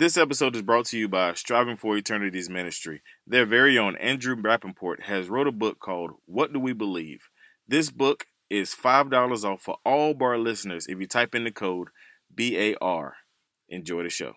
This episode is brought to you by Striving for Eternity's Ministry. Their very own Andrew Rappaport has wrote a book called What Do We Believe? This book is $5 off for all bar listeners if you type in the code BAR. Enjoy the show.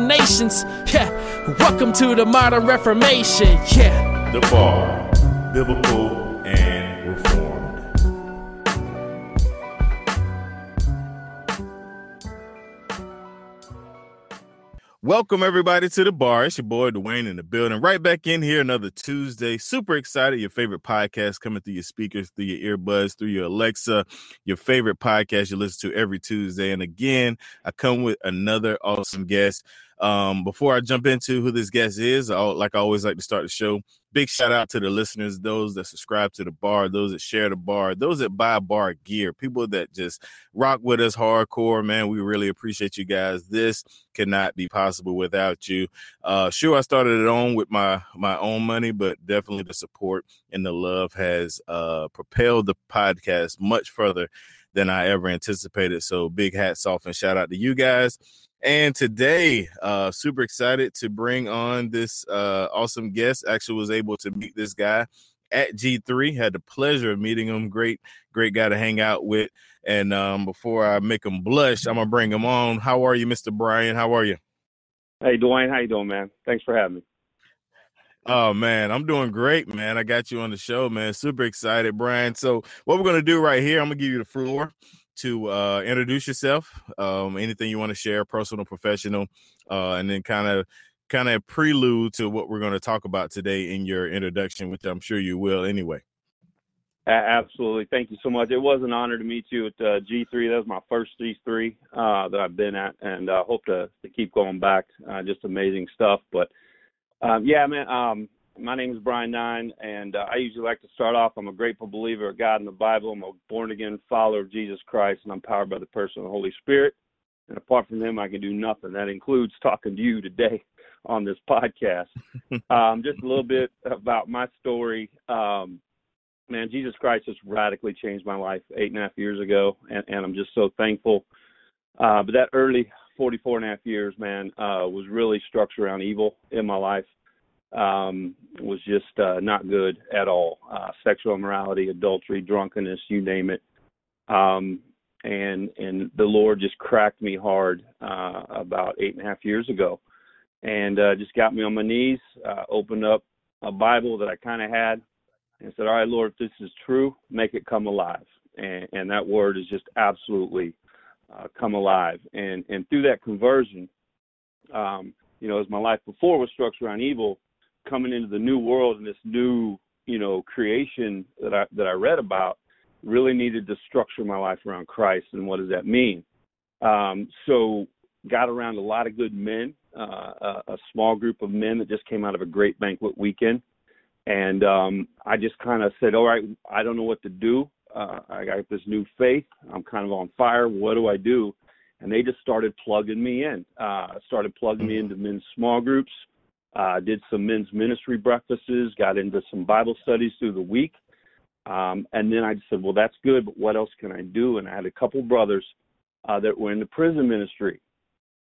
nations. Yeah, welcome to the modern reformation. Yeah. The Bar, Biblical and Reformed. Welcome everybody to the bar. It's your boy Dwayne in the building. Right back in here another Tuesday. Super excited. Your favorite podcast coming through your speakers, through your earbuds, through your Alexa. Your favorite podcast you listen to every Tuesday. And again, I come with another awesome guest. Um, before I jump into who this guest is, I, like I always like to start the show. Big shout out to the listeners, those that subscribe to the bar, those that share the bar, those that buy bar gear, people that just rock with us hardcore. Man, we really appreciate you guys. This cannot be possible without you. Uh, sure, I started it on with my my own money, but definitely the support and the love has uh, propelled the podcast much further than I ever anticipated. So big hats off and shout out to you guys. And today, uh, super excited to bring on this uh, awesome guest. Actually, was able to meet this guy at G3. Had the pleasure of meeting him. Great, great guy to hang out with. And um, before I make him blush, I'm gonna bring him on. How are you, Mr. Brian? How are you? Hey, Dwayne. How you doing, man? Thanks for having me. Oh man, I'm doing great, man. I got you on the show, man. Super excited, Brian. So what we're gonna do right here, I'm gonna give you the floor to uh, introduce yourself, um, anything you want to share, personal, professional, uh, and then kind of kind of prelude to what we're going to talk about today in your introduction, which I'm sure you will anyway. Absolutely. Thank you so much. It was an honor to meet you at uh, G3. That was my first G3 uh, that I've been at, and I uh, hope to, to keep going back. Uh, just amazing stuff. But um, yeah, man, um, my name is Brian Ninde, and uh, I usually like to start off. I'm a grateful believer of God and the Bible. I'm a born again follower of Jesus Christ, and I'm powered by the person of the Holy Spirit. And apart from Him, I can do nothing. That includes talking to you today on this podcast. um, just a little bit about my story. Um, man, Jesus Christ just radically changed my life eight and a half years ago, and, and I'm just so thankful. Uh, but that early 44 and a half years, man, uh, was really structured around evil in my life um, was just uh, not good at all. Uh, sexual immorality, adultery, drunkenness, you name it. Um, and and the Lord just cracked me hard uh, about eight and a half years ago, and uh, just got me on my knees, uh, opened up a Bible that I kind of had, and said, "All right, Lord, if this is true, make it come alive." And, and that word is just absolutely uh, come alive. And and through that conversion, um, you know, as my life before was structured around evil, coming into the new world and this new you know creation that I that I read about really needed to structure my life around Christ and what does that mean. Um, so got around a lot of good men, uh, a, a small group of men that just came out of a great banquet weekend, and um, I just kind of said, all right, I don't know what to do. Uh, I got this new faith. I'm kind of on fire. What do I do? And they just started plugging me in. Uh, started plugging me mm-hmm. into men's small groups. Uh, did some men's ministry breakfasts, got into some Bible studies through the week. Um, and then I said, well, that's good, but what else can I do? And I had a couple brothers uh, that were in the prison ministry.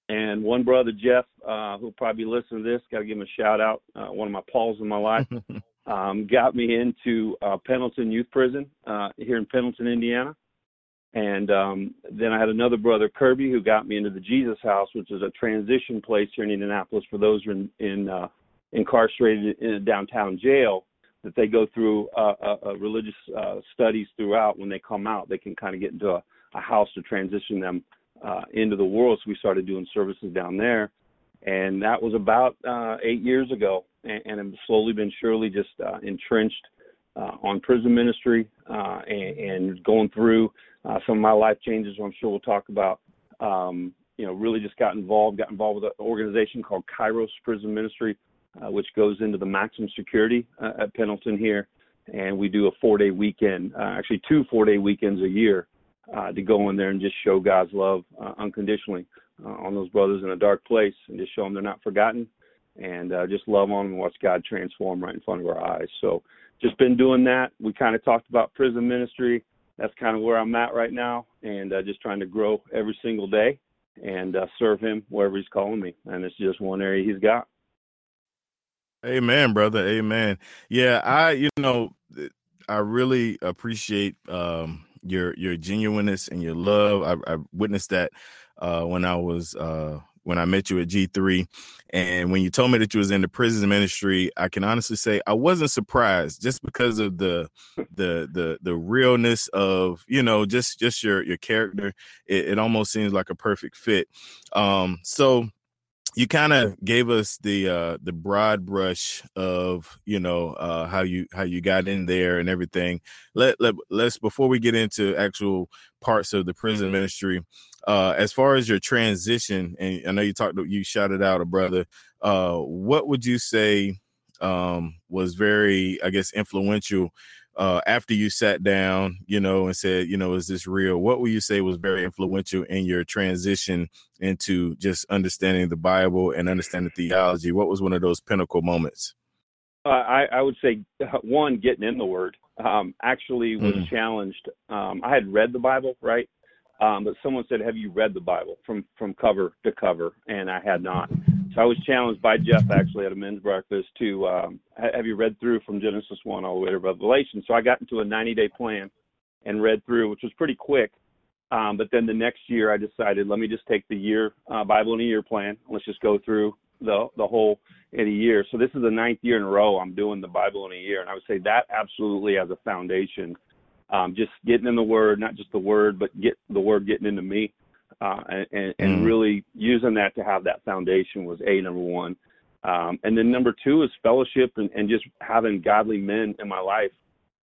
And one brother, Jeff, uh, who'll probably listen to this, got to give him a shout out, uh, one of my Pauls in my life. um, got me into uh, Pendleton Youth Prison uh, here in Pendleton, Indiana. And um, then I had another brother, Kirby, who got me into the Jesus House, which is a transition place here in Indianapolis for those who are in, in uh, incarcerated in a downtown jail. That they go through uh, uh, religious uh, studies throughout. When they come out, they can kind of get into a, a house to transition them uh, into the world. So we started doing services down there, and that was about uh, eight years ago. And, I've slowly been surely just uh, entrenched uh, on prison ministry uh, and, and going through uh, some of my life changes. I'm sure we'll talk about. Um, you know, really just got involved. Got involved with an organization called Kairos Prison Ministry, uh, which goes into the maximum security uh, at Pendleton here, and we do a four-day weekend, uh, actually two four-day weekends a year, uh, to go in there and just show God's love uh, unconditionally on those brothers in a dark place, and just show them they're not forgotten, and just love on them and watch God transform right in front of our eyes. So, just been doing that. We kind of talked about prison ministry. That's kind of where I'm at right now, and uh, just trying to grow every single day and uh, serve Him wherever He's calling me. And it's just one area He's got. Amen, brother. Amen. Yeah, I you know I really appreciate um your your genuineness and your love. I, I witnessed that uh when I was uh when I met you at G3 and when you told me that you was in the prison ministry, I can honestly say I wasn't surprised just because of the the the the realness of, you know, just just your your character. It, it almost seems like a perfect fit. Um so you kind of gave us the uh the broad brush of you know uh how you how you got in there and everything let, let let's before we get into actual parts of the prison ministry uh as far as your transition and i know you talked you shouted out a brother uh what would you say um was very i guess influential uh, after you sat down, you know, and said, you know, is this real? What would you say was very influential in your transition into just understanding the Bible and understanding theology? What was one of those pinnacle moments? Uh, I, I would say one, getting in the Word. Um, actually, was mm. challenged. Um, I had read the Bible, right? Um, but someone said, "Have you read the Bible from from cover to cover?" And I had not. So I was challenged by Jeff actually at a men's breakfast to um, have you read through from Genesis one all the way to Revelation. So I got into a 90 day plan and read through, which was pretty quick. Um, but then the next year I decided let me just take the year uh, Bible in a year plan. Let's just go through the the whole in a year. So this is the ninth year in a row I'm doing the Bible in a year, and I would say that absolutely as a foundation. Um, just getting in the Word, not just the Word, but get the Word getting into me uh, and, and mm. really using that to have that foundation was a number one. Um, and then number two is fellowship and, and just having godly men in my life.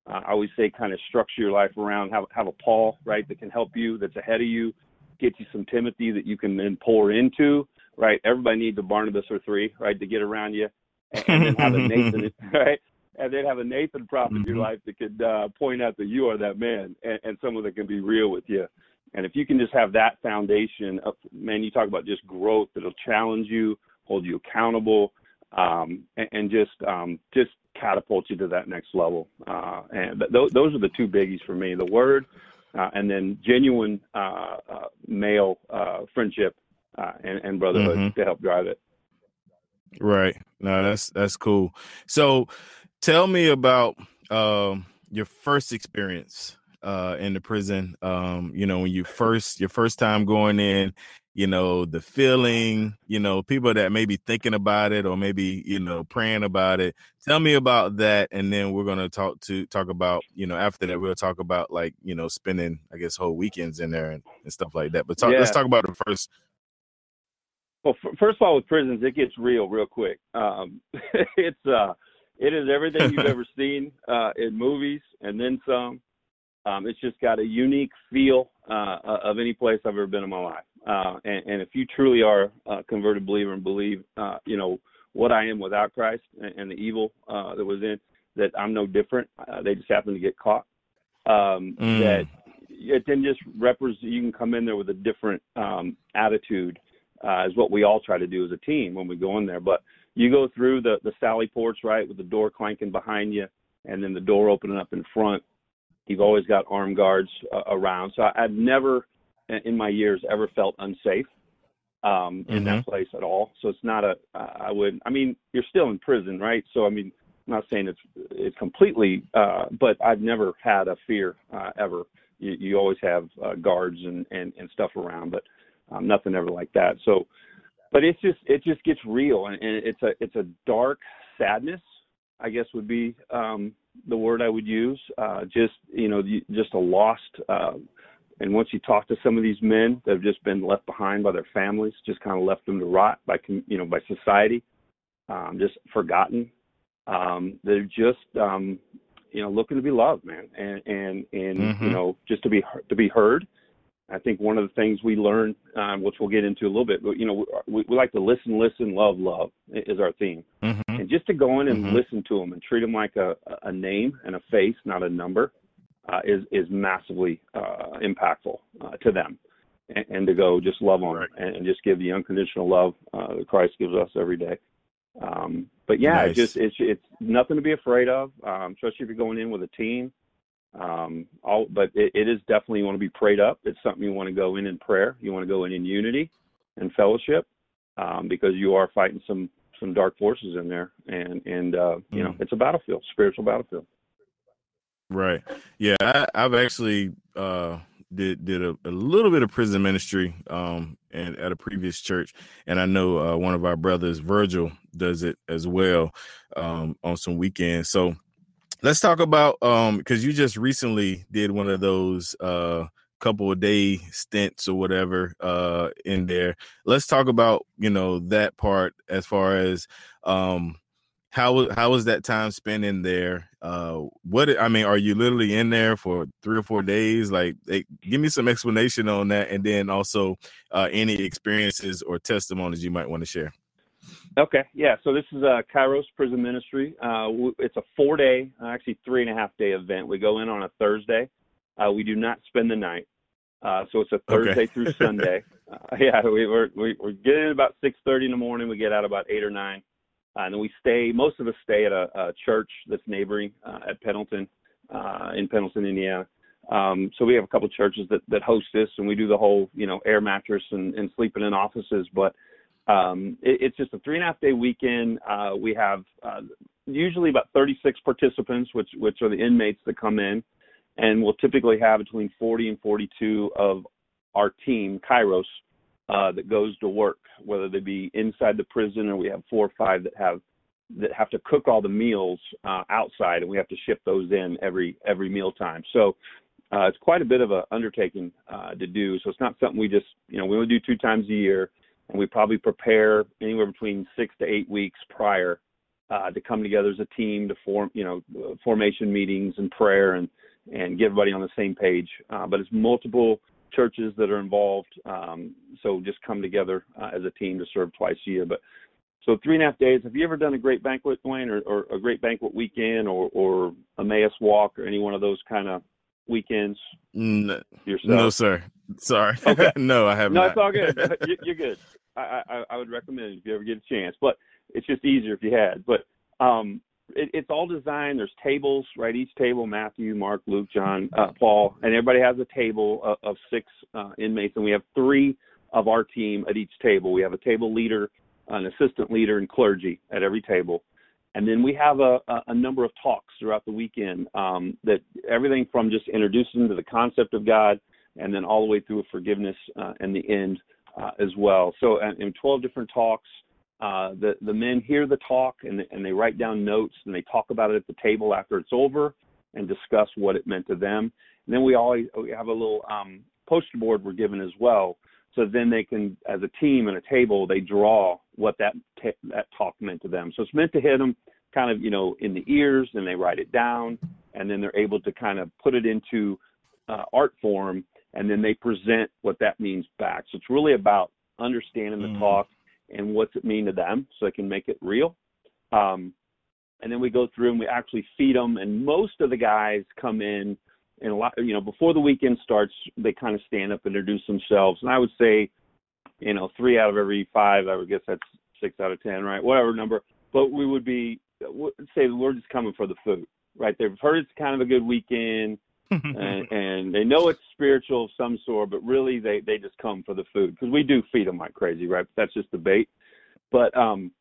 Uh, I always say kind of structure your life around have have a Paul right that can help you that's ahead of you, get you some Timothy that you can then pour into right. Everybody needs a Barnabas or three right to get around you, and, and then have a Nathan right and then have a Nathan prophet mm-hmm. in your mm-hmm. life that could uh, point out that you are that man and, and someone that can be real with you. And if you can just have that foundation of, man, you talk about just growth that'll challenge you, hold you accountable, um, and, and, just um, just catapult you to that next level. Uh, and th- those are the two biggies for me: the word, uh, and then genuine uh, uh male uh, friendship uh, and, and, brotherhood mm-hmm. to help drive it. Right. No, that's that's cool. So, tell me about um, your first experience uh, in the prison. Um, you know, when you first your first time going in, you know, the feeling, you know, people that may be thinking about it or maybe, you know, praying about it. Tell me about that and then we're gonna talk to talk about, you know, after that we'll talk about like, you know, spending, I guess, whole weekends in there and, and stuff like that. But talk, yeah. let's talk about the first well, f- first of all, with prisons, it gets real, real quick. Um, it's uh, it is everything you've ever seen uh, in movies, and then some. Um, it's just got a unique feel uh, of any place I've ever been in my life. Uh, and, and, if you truly are a converted believer and believe, uh, you know, what I am without Christ and, and the evil uh, that was in, that I'm no different. Uh, they just happen to get caught. Um, mm. That it then just represents. You can come in there with a different um, attitude, uh, is what we all try to do as a team when we go in there. But you go through the the sally ports right with the door clanking behind you, and then the door opening up in front You've always got armed guards uh, around. So I, have never, in my years, ever felt unsafe um, in mm-hmm. that place at all. So it's not a. I would. I mean, you're still in prison, right? So I mean, I'm not saying it's it's completely, uh, but I've never had a fear uh, ever. You, you always have uh, guards and, and and stuff around, but um, nothing ever like that. So, but it's just it just gets real, and, and it's a it's a dark sadness, I guess would be um, the word I would use. Uh, just you know, just a lost. Uh, and once you talk to some of these men that have just been left behind by their families, just kind of left them to rot by you know by society, um, just forgotten. Um, they're just um, you know looking to be loved, man, and and and mm-hmm. you know just to be to be heard. I think one of the things we learn, um, which we'll get into a little bit, but you know, we, we like to listen, listen, love, love is our theme, mm-hmm. and just to go in and mm-hmm. listen to them and treat them like a, a name and a face, not a number, uh, is is massively uh, impactful uh, to them, and, and, to go just love on right. and, and, just give the unconditional love uh, that Christ gives us every day. Um, but yeah, nice. it just it's it's nothing to be afraid of, um, especially if you're going in with a team. Um, all, but it, it is definitely you want to be prayed up. It's something you want to go in in prayer. You want to go in in unity and fellowship um, because you are fighting some some dark forces in there, and and uh, you know mm. it's a battlefield, spiritual battlefield. Right. Yeah, I, have actually uh, did did a, a, little bit of prison ministry um, and at a previous church, and I know uh, one of our brothers, Virgil, does it as well um, on some weekends. So let's talk about um because you just recently did one of those uh couple of day stints or whatever uh in there. Let's talk about you know that part as far as um how how was that time spent in there? Uh what i mean are you literally in there for three or four days? Like they, give me some explanation on that and then also uh any experiences or testimonies you might want to share Okay, yeah. So this is a Kairos Prison Ministry. Uh, it's a four-day, actually three and a half day event. We go in on a Thursday. Uh, we do not spend the night, uh, so it's a Thursday okay. through Sunday. Uh, yeah, we, we're we, we're getting in about six thirty in the morning. We get out about eight or nine, uh, and then we stay. Most of us stay at a, a church that's neighboring uh, at Pendleton, uh, in Pendleton, Indiana. Um, so we have a couple of churches that that host this, and we do the whole, you know, air mattress and, and sleeping in offices, but um, it, it's just a three and a half day weekend. Uh, we have uh, usually about 36 participants, which which are the inmates that come in, and we'll typically have between 40 and 42 of our team, Kairos, uh, that goes to work, whether they be inside the prison or we have four or five that have that have to cook all the meals uh, outside, and we have to ship those in every every meal time. So. Uh, it's quite a bit of an undertaking uh, to do, so it's not something we just, you know, we only do two times a year and we probably prepare anywhere between six to eight weeks prior uh, to come together as a team to form, you know, formation meetings and prayer and and get everybody on the same page. Uh, but it's multiple churches that are involved, um, so just come together uh, as a team to serve twice a year. But so three and a half days. Have you ever done a great banquet, Wayne, or, or a great banquet weekend, or or Emmaus walk, or any one of those kind of weekends no, yourself? No, sir. Sorry. Okay. no, I haven't. No, it's all good. You're good. I, I, I would recommend it if you ever get a chance. But it's just easier if you had. But um, it, it's all designed. There's tables, right? Each table, Matthew, Mark, Luke, John, uh, Paul, and everybody has a table of, of six uh, inmates, and we have three of our team at each table. We have a table leader, an assistant leader, and clergy at every table. And then we have a, a, a number of talks throughout the weekend um, that everything from just introducing to the concept of God and then all the way through forgiveness uh, and the end uh, as well. So in 12 different talks, uh, the the men hear the talk and and they write down notes and they talk about it at the table after it's over and discuss what it meant to them. And then we always we have a little um, poster board we're given as well. So then they can, as a team and a table, they draw what that t- that talk meant to them. So it's meant to hit them kind of you know in the ears, and they write it down, and then they're able to kind of put it into uh, art form and then they present what that means back. So it's really about understanding the mm. talk and what's it mean to them so they can make it real. Um, and then we go through and we actually feed them. And most of the guys come in and a lot, you know, before the weekend starts, they kind of stand up and introduce themselves. And I would say, you know, three out of every five, I would guess that's six out of 10, right? Whatever number. But we would be, say we're just coming for the food, right? They've heard it's kind of a good weekend and, and they know it's spiritual of some sort, but really they they just come for the food because we do feed them like crazy, right? That's just the bait. But um,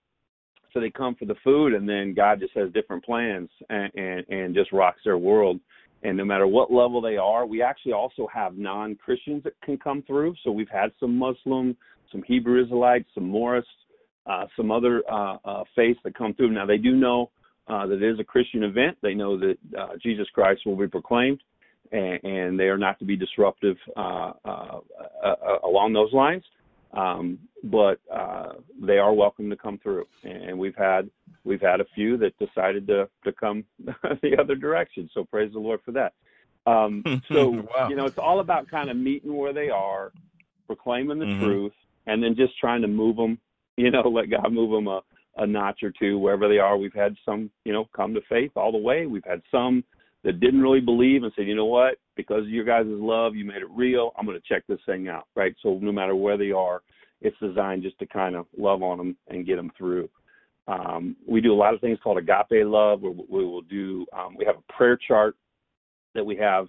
so they come for the food, and then God just has different plans and, and, and just rocks their world. And no matter what level they are, we actually also have non Christians that can come through. So we've had some Muslim, some Hebrew Israelites, some Moorish, uh, some other uh, uh, faiths that come through. Now they do know uh, that it is a Christian event. They know that uh, Jesus Christ will be proclaimed, and, and, they are not to be disruptive uh, uh, uh along those lines. Um, but uh, they are welcome to come through, and we've had we've had a few that decided to to come the other direction. So praise the Lord for that. Um, so wow. you know, it's all about kind of meeting where they are, proclaiming the mm-hmm. truth, and then just trying to move them. You know, let God move them a a notch or two wherever they are. We've had some, you know, come to faith all the way. We've had some that didn't really believe and said, you know what, because of your guys' love, you made it real. I'm going to check this thing out, right? So no matter where they are, it's designed just to kind of love on them and get them through. Um, we do a lot of things called agape love. Where we will do. Um, we have a prayer chart that we have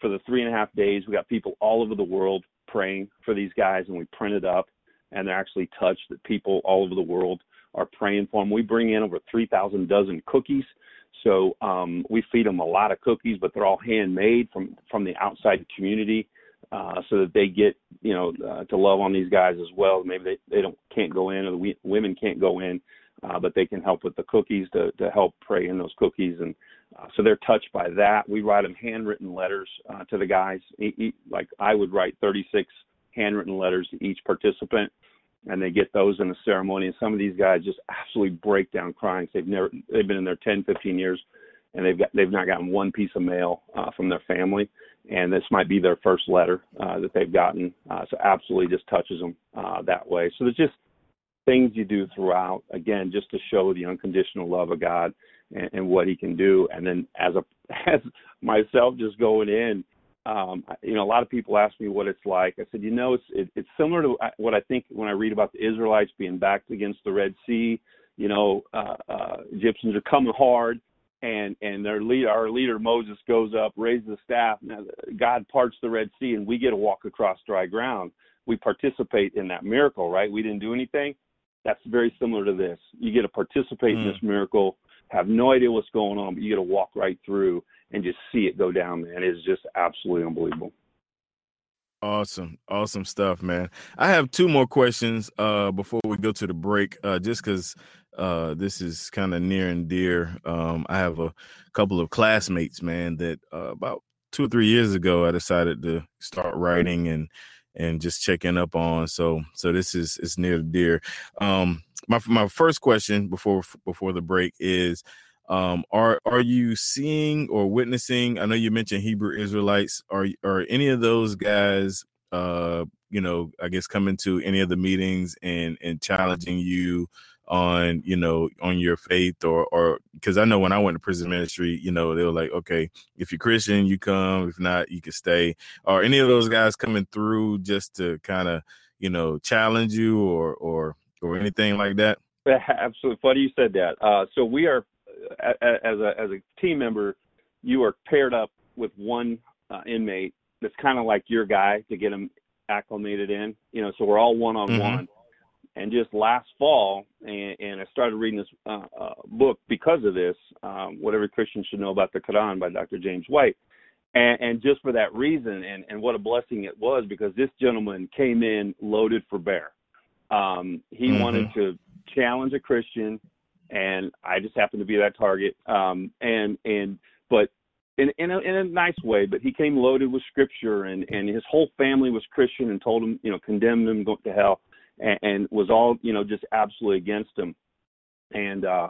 for the three and a half days. We got people all over the world praying for these guys, and we print it up, and they're actually touched that people all over the world are praying for them. We bring in over 3,000 dozen cookies. So um, we feed them a lot of cookies, but they're all handmade from from the outside community, uh, so that they get you know uh, to love on these guys as well. Maybe they they don't can't go in, or the women can't go in, uh, but they can help with the cookies to to help pray in those cookies, and uh, so they're touched by that. We write them handwritten letters uh, to the guys. E- e- like I would write 36 handwritten letters to each participant and they get those in the ceremony. And some of these guys just absolutely break down crying. They've never they've been in there 10, 15 years, and they've got they've not gotten one piece of mail uh, from their family, and this might be their first letter uh, that they've gotten. Uh, so absolutely just touches them uh, that way. So there's just things you do throughout again just to show the unconditional love of God and, and what He can do. And then as a as myself just going in um, you know, a lot of people ask me what it's like. I said, you know, it's it, it's similar to what I think when I read about the Israelites being backed against the Red Sea. You know, uh, uh, Egyptians are coming hard, and and their lead, our leader Moses goes up, raises the staff. Now God parts the Red Sea, and we get to walk across dry ground. We participate in that miracle, right? We didn't do anything. That's very similar to this. You get to participate mm. in this miracle, have no idea what's going on, but you get to walk right through and just see it go down, man. It's just absolutely unbelievable. Awesome. Awesome stuff, man. I have two more questions uh before we go to the break. Uh just cuz uh this is kind of near and dear. Um I have a couple of classmates, man, that uh, about 2 or 3 years ago I decided to start writing and and just checking up on. So so this is it's near and dear. Um my my first question before before the break is um, are are you seeing or witnessing? I know you mentioned Hebrew Israelites. Are are any of those guys, uh, you know, I guess coming to any of the meetings and and challenging you on you know on your faith or or because I know when I went to prison ministry, you know, they were like, okay, if you're Christian, you come. If not, you can stay. Are any of those guys coming through just to kind of you know challenge you or or or anything like that? Absolutely. Funny you said that. Uh, so we are as a as a team member, you are paired up with one uh, inmate that's kind of like your guy to get him acclimated in. You know, so we're all one on one. And just last fall, and, and I started reading this uh, uh, book because of this. Um, what every Christian should know about the Quran by Dr. James White. And, and just for that reason, and, and what a blessing it was, because this gentleman came in loaded for bear. Um, he mm-hmm. wanted to challenge a Christian and I just happened to be that target. Um, and and but in in a, in a nice way. But he came loaded with scripture, and and his whole family was Christian, and told him you know condemned him go to hell, and, and was all you know just absolutely against him. And uh,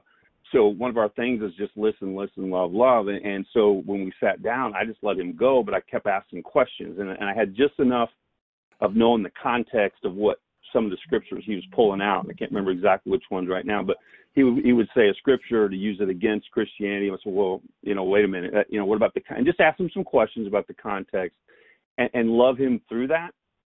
so one of our things is just listen, listen, love, love. And, and so when we sat down, I just let him go, but I kept asking questions, and, and I had just enough of knowing the context of what some of the scriptures he was pulling out. I can't remember exactly which ones right now, but he would he would say a scripture to use it against Christianity. I said, well, you know, wait a minute, uh, you know, what about the and just ask him some questions about the context, and, and love him through that,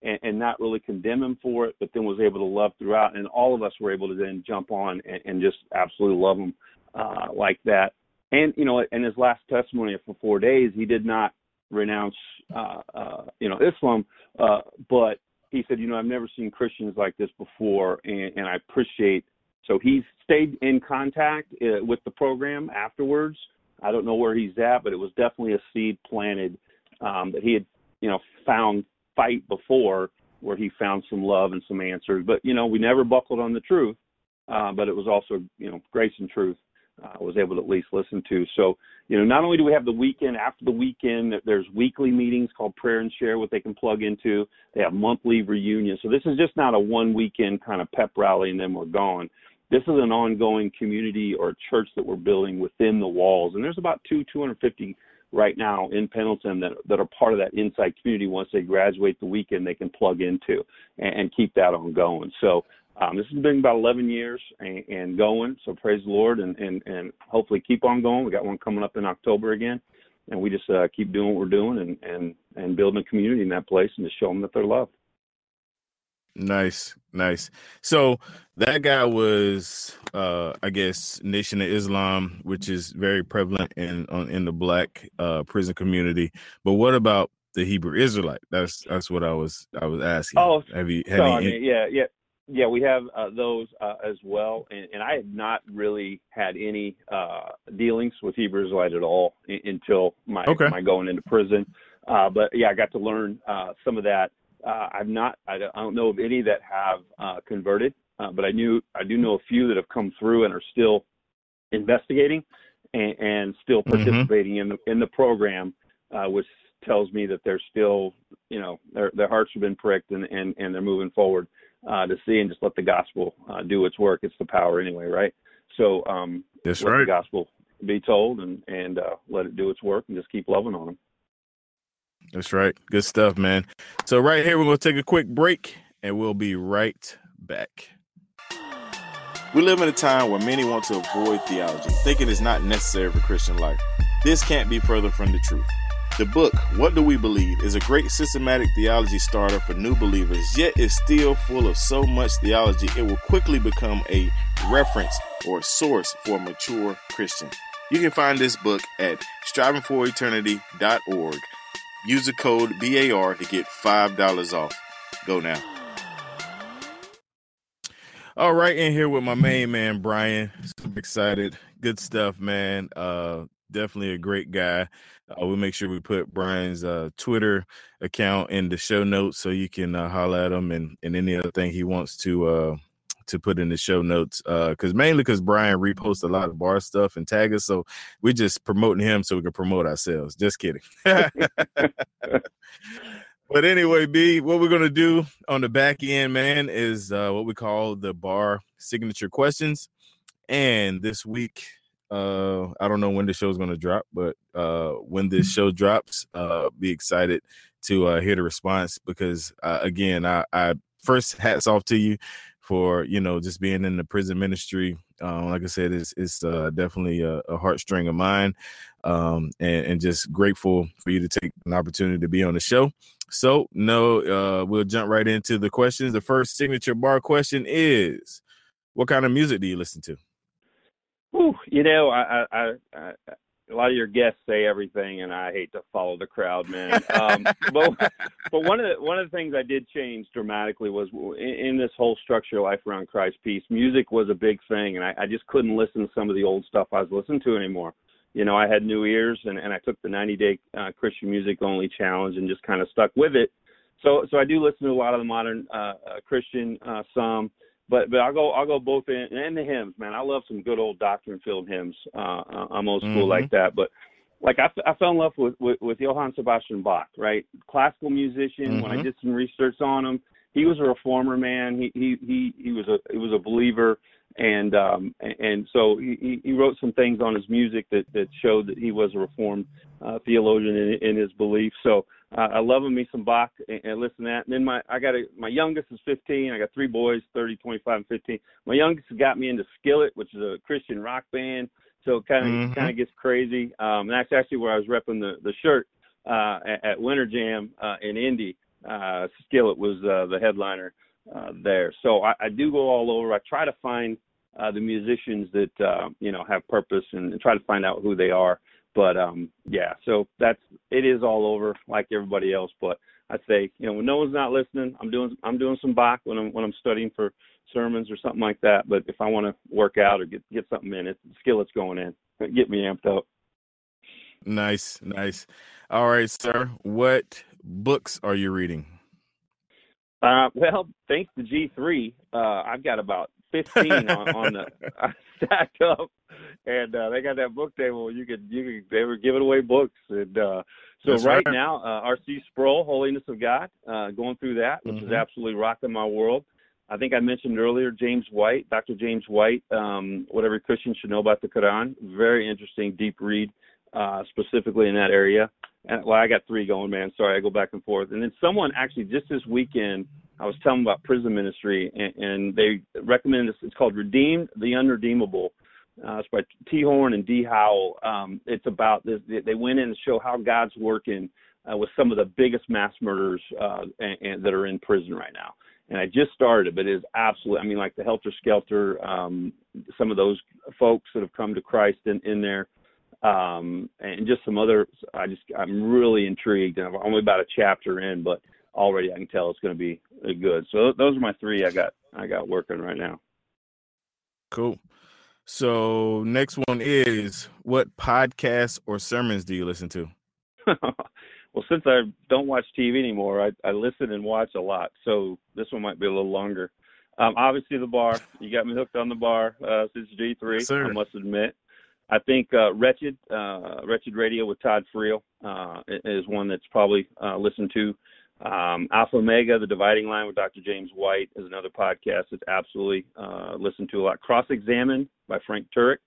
and, and not really condemn him for it, but then was able to love throughout, and all of us were able to then jump on and, and just absolutely love him uh, like that. And you know, in his last testimony for four days, he did not renounce, uh, uh, you know, Islam, uh, but he said, you know, I've never seen Christians like this before, and, and I appreciate So he's stayed in contact uh, with the program afterwards. I don't know where he's at, but it was definitely a seed planted um, that he had, you know, found fight before where he found some love and some answers. But you know, we never buckled on the truth, uh, but it was also, you know, grace and truth. Uh, I was able to at least listen to. So, you know, not only do we have the weekend, after the weekend, there's weekly meetings called Prayer and Share, what they can plug into. They have monthly reunions. So this is just not a one weekend kind of pep rally and then we're gone. This is an ongoing community or church that we're building within the walls. And there's about two, 250 right now in Pendleton that, that are part of that inside community. Once they graduate the weekend, they can plug into and, and keep that on going. So um, this has been about 11 years and, and going. So praise the Lord and, and, and hopefully keep on going. We got one coming up in October again. And we just uh, keep doing what we're doing and, and, and building a community in that place and just show them that they're loved. Nice, nice. So that guy was, uh, I guess, Nation of Islam, which is very prevalent in on, in the black uh, prison community. But what about the Hebrew Israelite? That's that's what I was I was asking. Oh, have you? Have so, I mean, yeah, yeah, yeah. We have uh, those uh, as well, and, and I had not really had any uh, dealings with Hebrew Israelite at all in, until my okay. my going into prison. Uh, but yeah, I got to learn uh, some of that uh, I've not, I don't know of any that have uh, converted, uh, but I knew, I do know a few that have come through and are still investigating and, and still mm-hmm. participating mm-hmm. in the in the program, uh, which tells me that they're still, you know, their their hearts have been pricked and and, and they're moving forward uh, to see and just let the gospel uh, do its work. It's the power anyway, right? So um, That's let right. the gospel be told and and uh, let it do its work and just keep loving on them. That's right. Good stuff, man. So right here, we're gonna take a quick break, and we'll be right back. We live in a time where many want to avoid theology, thinking it's not necessary for Christian life. This can't be further from the truth. The book, What Do We Believe, is a great systematic theology starter for new believers, yet is still full of so much theology it will quickly become a reference or source for a mature Christian. You can find this book at strivingforeternity.org Use the code BAR to get $5 off. Go now. All right, in here with my main man, Brian. Super excited. Good stuff, man. Uh, definitely a great guy. Uh, we'll make sure we put Brian's uh, Twitter account in the show notes so you can uh, holler at him and, and any other thing he wants to uh, to put in the show notes because uh, mainly because Brian reposts a lot of bar stuff and tag us, so we're just promoting him so we can promote ourselves. Just kidding. but anyway, B, what we're gonna do on the back end, man, is uh, what we call the bar signature questions. And this week, uh, I don't know when the show is gonna drop, but uh, when this show drops, uh, be excited to uh, hear the response because uh, again, I, I first hats off to you for you know just being in the prison ministry. Um, like I said, it's it's uh, definitely a, a, heartstring of mine, um, and, and, just grateful for you to take an opportunity to be on the show. So, no, uh, we'll jump right into the questions. The first signature bar question is, "What kind of music do you listen to?" Ooh, you know, I, I, I, a lot of your guests say everything, and I hate to follow the crowd, man. Um, but but one of the one of the things I did change dramatically was in, in this whole structure of life around Christ peace. Music was a big thing, and I, I just couldn't listen to some of the old stuff I was listening to anymore. You know, I had new ears, and, and I took the 90 day uh, Christian music only challenge and just kind of stuck with it. So so I do listen to a lot of the modern uh, uh, Christian uh, some but but I'll go I'll go both in and the hymns, man. I love some good old doctrine filled hymns. Uh, I'm old school mm-hmm. like that, but like I, I fell in love with, with with Johann Sebastian Bach, right? Classical musician. Mm-hmm. When I mm-hmm. did some research on him, he was a reformer, man. He he he he was a he was a believer, and um and so he he wrote some things on his music that that showed that he was a reformed uh, theologian in, in his belief. So uh, I love me some Bach and, and listen to that. And then my I got a my youngest is 15. I got three boys, 30, 25, and 15. My youngest got me into Skillet, which is a Christian rock band. So it kind of mm-hmm. kind of gets crazy. Um, and that's actually where I was repping the the shirt uh, at, at Winter Jam uh, in Indy. Uh, Skillet was uh, the headliner uh, there. So I, I do go all over. I try to find uh, the musicians that uh, you know have purpose and, and try to find out who they are But um, yeah, so that's it is all over like everybody else. But I say, you know, when no one's not listening, I'm doing I'm doing some Bach when I'm when I'm studying for sermons or something like that. But if I want to work out or get get something in, it skillet's going in. Get me amped up. Nice, nice. All right, sir. What books are you reading? Uh, well, thanks to G3, uh, I've got about 15 on, on the stacked up, and uh, they got that book table. You could you could they were giving away books, and uh, so right, right, now, uh, R.C. Sproul, Holiness of God, uh, going through that, which mm-hmm. is absolutely rocking my world. I think I mentioned earlier James White, Dr. James White, um, what every Christian should know about the Quran. Very interesting, deep read, uh, specifically in that area. And, well, I got three going, man. Sorry, I go back and forth. And then someone actually just this weekend, I was telling about prison ministry, and, and they recommended this. It's called Redeemed the Unredeemable. Uh, it's by T. Horn and D. Howell. Um, it's about this. They went in and show how God's working uh, with some of the biggest mass murderers uh, and, and that are in prison right now. And I just started, but it is absolutely. I mean, like the Helter Skelter, um, some of those folks that have come to Christ in, in there, um, and just some other. I just I'm really intrigued, and I'm only about a chapter in, but already I can tell it's going to be good. So those are my three I got I got working right now. Cool. So next one is what podcasts or sermons do you listen to? well, since I don't watch TV anymore, I, I listen and watch a lot. So this one might be a little longer. Um, obviously, the bar. You got me hooked on the bar uh, since G3. Yes, I must admit. I think uh, Wretched, uh, Wretched Radio with Todd Friel uh, is one that's probably uh, listened to. Um, Alpha Omega, The Dividing Line with Dr. James White is another podcast that's absolutely uh, listened to a lot. Cross Examine by Frank Turek,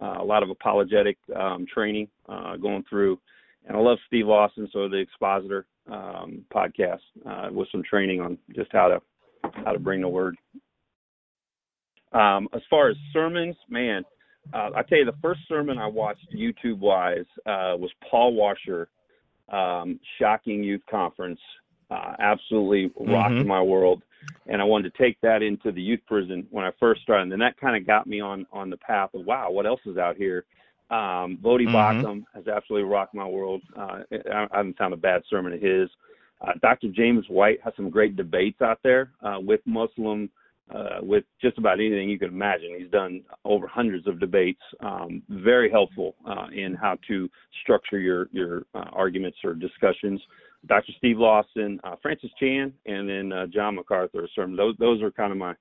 uh, a lot of apologetic um, training going through. And I love Steve Lawson, so the Expositor um, podcast with some training on just how to how to bring the word. Um, as far as sermons, man, uh, I tell you, the first sermon I watched YouTube wise uh, was Paul Washer, um, Shocking Youth Conference uh, absolutely rocked mm-hmm. my world. And I wanted to take that into the youth prison when I first started. And then that kind of got me on on the path of wow, what else is out here? Um, Voddie mm-hmm. Baucham has absolutely rocked my world. Uh, I, I haven't found a bad sermon of his. Uh, Dr. James White has some great debates out there uh, with Muslim, uh, with just about anything you can imagine. He's done over hundreds of debates. Um, very helpful uh, in how to structure your your uh, arguments or discussions. Dr. Steve Lawson, uh, Francis Chan, and then uh, John MacArthur sermon. Those those are kind of my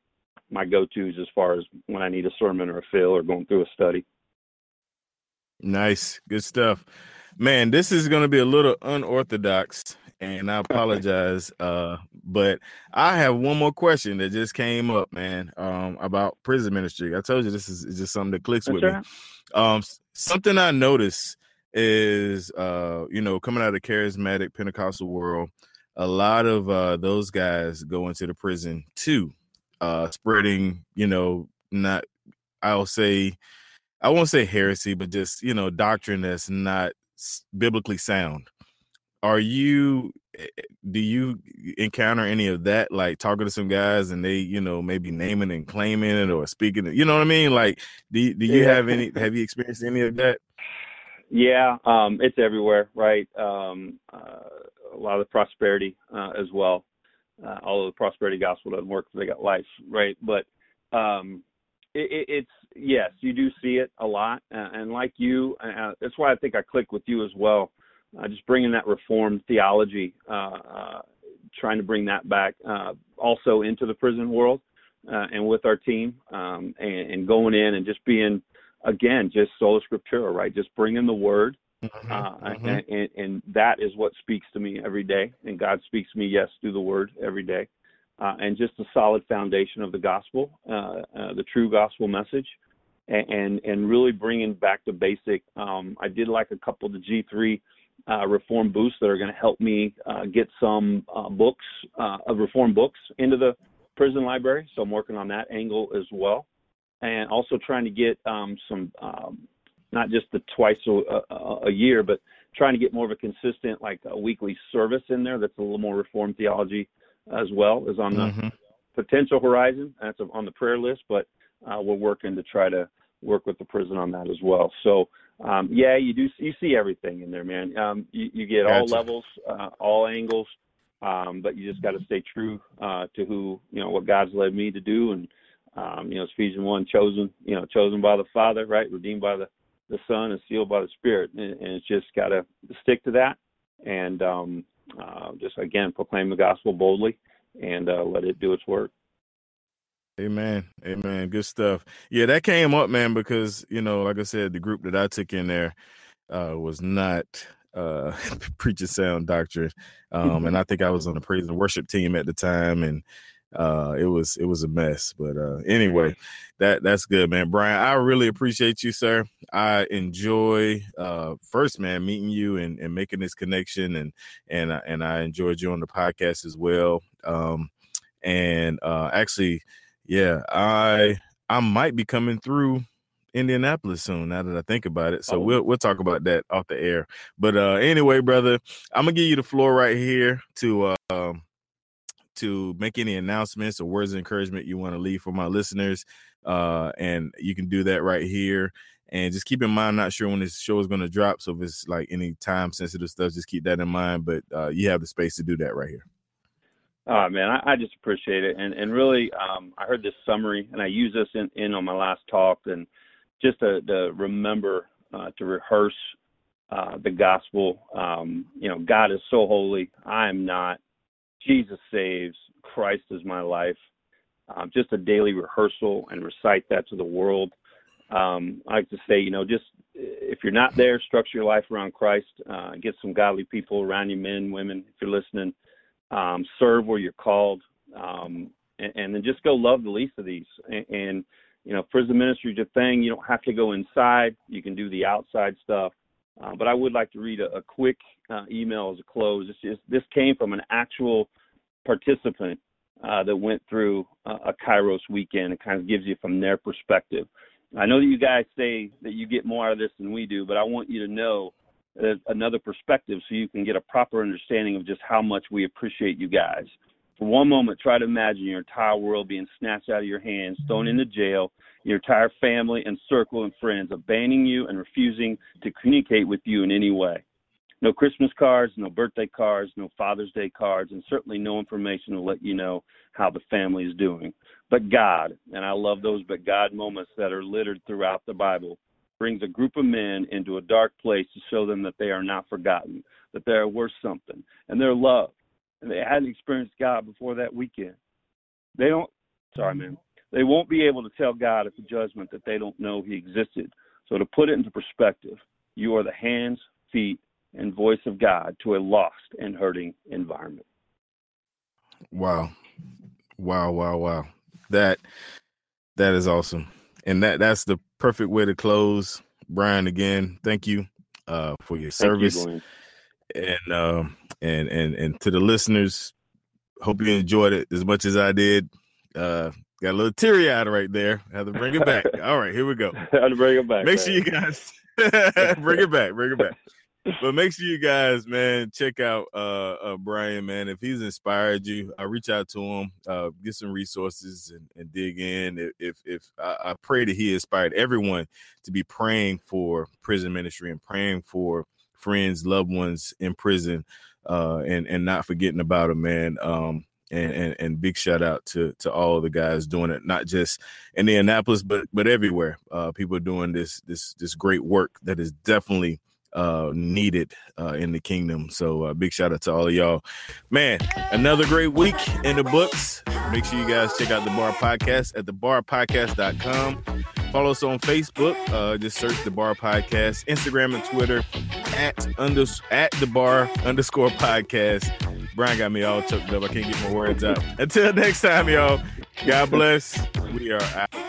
my go tos as far as when I need a sermon or a fill or going through a study. Nice, good stuff, man. This is going to be a little unorthodox, and I apologize, uh, but I have one more question that just came up, man, um, about prison ministry. I told you this is just something that clicks That's with right. me. Um, something I noticed is uh you know coming out of the charismatic pentecostal world a lot of uh those guys go into the prison too uh spreading you know not i'll say i won't say heresy but just you know doctrine that's not biblically sound are you eh, eh, do you encounter any of that like talking to some guys and they you know maybe naming and claiming it or speaking it you know what i mean like do, do you yeah. have any have you experienced any of that yeah, um, it's everywhere, right? Um, uh, a lot of the prosperity uh, as well. Uh, although the prosperity gospel doesn't work they got life, right? But um, it, it, it's yes, you do see it a lot, and like you, uh, that's why I think I click with you as well. Uh, just bringing that reformed theology, uh, trying to bring that back also into the prison world and with our team, um, and, and going in and just being again, just sola scriptura, right? Just bringing the word. Mm-hmm, uh, mm-hmm. And, and, and, that is what speaks to me every day. And God speaks to me, yes, through the word every day. Uh, and just a solid foundation of the gospel, uh, uh the true gospel message, and, and, really bringing back the basic. Um, I did like a couple of the G3 uh, reform boosts that are going to help me uh, get some books, of reform books into the prison library. So I'm working on that angle as well and also trying to get um, some um, not just the twice a, a, a, year, but trying to get more of a consistent like a weekly service in there that's a little more reformed theology as well is on the mm-hmm. potential horizon. That's on the prayer list, but uh, we're working to try to work with the prison on that as well. So um, yeah, you do you see everything in there, man. Um, you, you get gotcha. all levels, uh, all angles, um, but you just got to stay true uh, to who you know what God's led me to do, and um, you know Ephesians one, chosen, you know, chosen by the Father, right, redeemed by the the Son, and sealed by the Spirit, and, and it's just got to stick to that, and um, uh, just again proclaim the gospel boldly, and uh, let it do its work. Amen. Amen. Good stuff. Yeah, that came up, man, because, you know, like I said, the group that I took in there uh, was not uh preaching sound doctrine. Um, and I think I was on the praise and worship team at the time and uh it was it was a mess. But uh anyway, that that's good, man. Brian, I really appreciate you, sir. I enjoy uh first man meeting you and, and making this connection and and and I enjoyed you on the podcast as well. Um and uh actually yeah, I I might be coming through Indianapolis soon. Now that I think about it, so oh. we'll we'll talk about that off the air. But uh, anyway, brother, I'm gonna give you the floor right here to uh, um, to make any announcements or words of encouragement you want to leave for my listeners, uh, and you can do that right here. And just keep in mind, I'm not sure when this show is going to drop, so if it's like any time sensitive stuff, just keep that in mind. But uh, you have the space to do that right here. Oh man, I, I just appreciate it, and and really, um, I heard this summary, and I use this in, in on my last talk, and just to, to remember uh, to rehearse uh, the gospel. Um, you know, God is so holy. I am not. Jesus saves. Christ is my life. Um, just a daily rehearsal and recite that to the world. Um, I like to say, you know, just if you're not there, structure your life around Christ. Uh, get some godly people around you, men, women, if you're listening um, serve where you're called, um, and, and, then just go love the least of these. And, and you know, prison ministry is a thing. You don't have to go inside. You can do the outside stuff. Uh, but I would like to read a, a quick uh, email as a close. This, is, this came from an actual participant uh, that went through a Kairos weekend. It kind of gives you from their perspective. I know that you guys say that you get more out of this than we do, but I want you to know another perspective so you can get a proper understanding of just how much we appreciate you guys. For one moment, try to imagine your entire world being snatched out of your hands, thrown into jail, your entire family and circle and friends abandoning you and refusing to communicate with you in any way. No Christmas cards, no birthday cards, no Father's Day cards, and certainly no information to let you know how the family is doing. But God, and I love those but God moments that are littered throughout the Bible, brings a group of men into a dark place to show them that they are not forgotten, that they are worth something, and they're loved. And they hadn't experienced God before that weekend. They don't, sorry, man, they won't be able to tell God at the judgment that they don't know He existed. So, to put it into perspective, you are the hands, feet, and voice of God to a lost and hurting environment. Wow. Wow, wow, wow. That that is awesome. And that that's the perfect way to close. Brian, again, thank you uh, for your service, you, and um, and and and to the listeners, hope you enjoyed it as much as I did. Uh, got a little teary eyed right there. I have to bring it back. All right, here we go. I have to bring it back. Make man. sure you guys bring it back. Bring it back but make sure you guys, man, check out uh, uh, Brian, man. If he's inspired you, I uh, reach out to him, uh, get some resources and, and dig in. If if I, I, pray that he inspired everyone to be praying for prison ministry and praying for friends, loved ones in prison, uh, and and not forgetting about them, man. Um, and, and, and big shout out to to all the guys doing it, not just in Indianapolis, but but everywhere. Uh, people are doing this this this great work that is definitely uh needed uh in the kingdom. So uh, big shout out to all of y'all. Man another great week in the books. Make sure you guys check out the bar podcast at thebarpodcast.com follow us on facebook. Uh just search the bar podcast. Instagram and twitter at under at the bar underscore podcast. Brian got me all choked up. I can't get my words out. Until next time y'all. God bless. We are out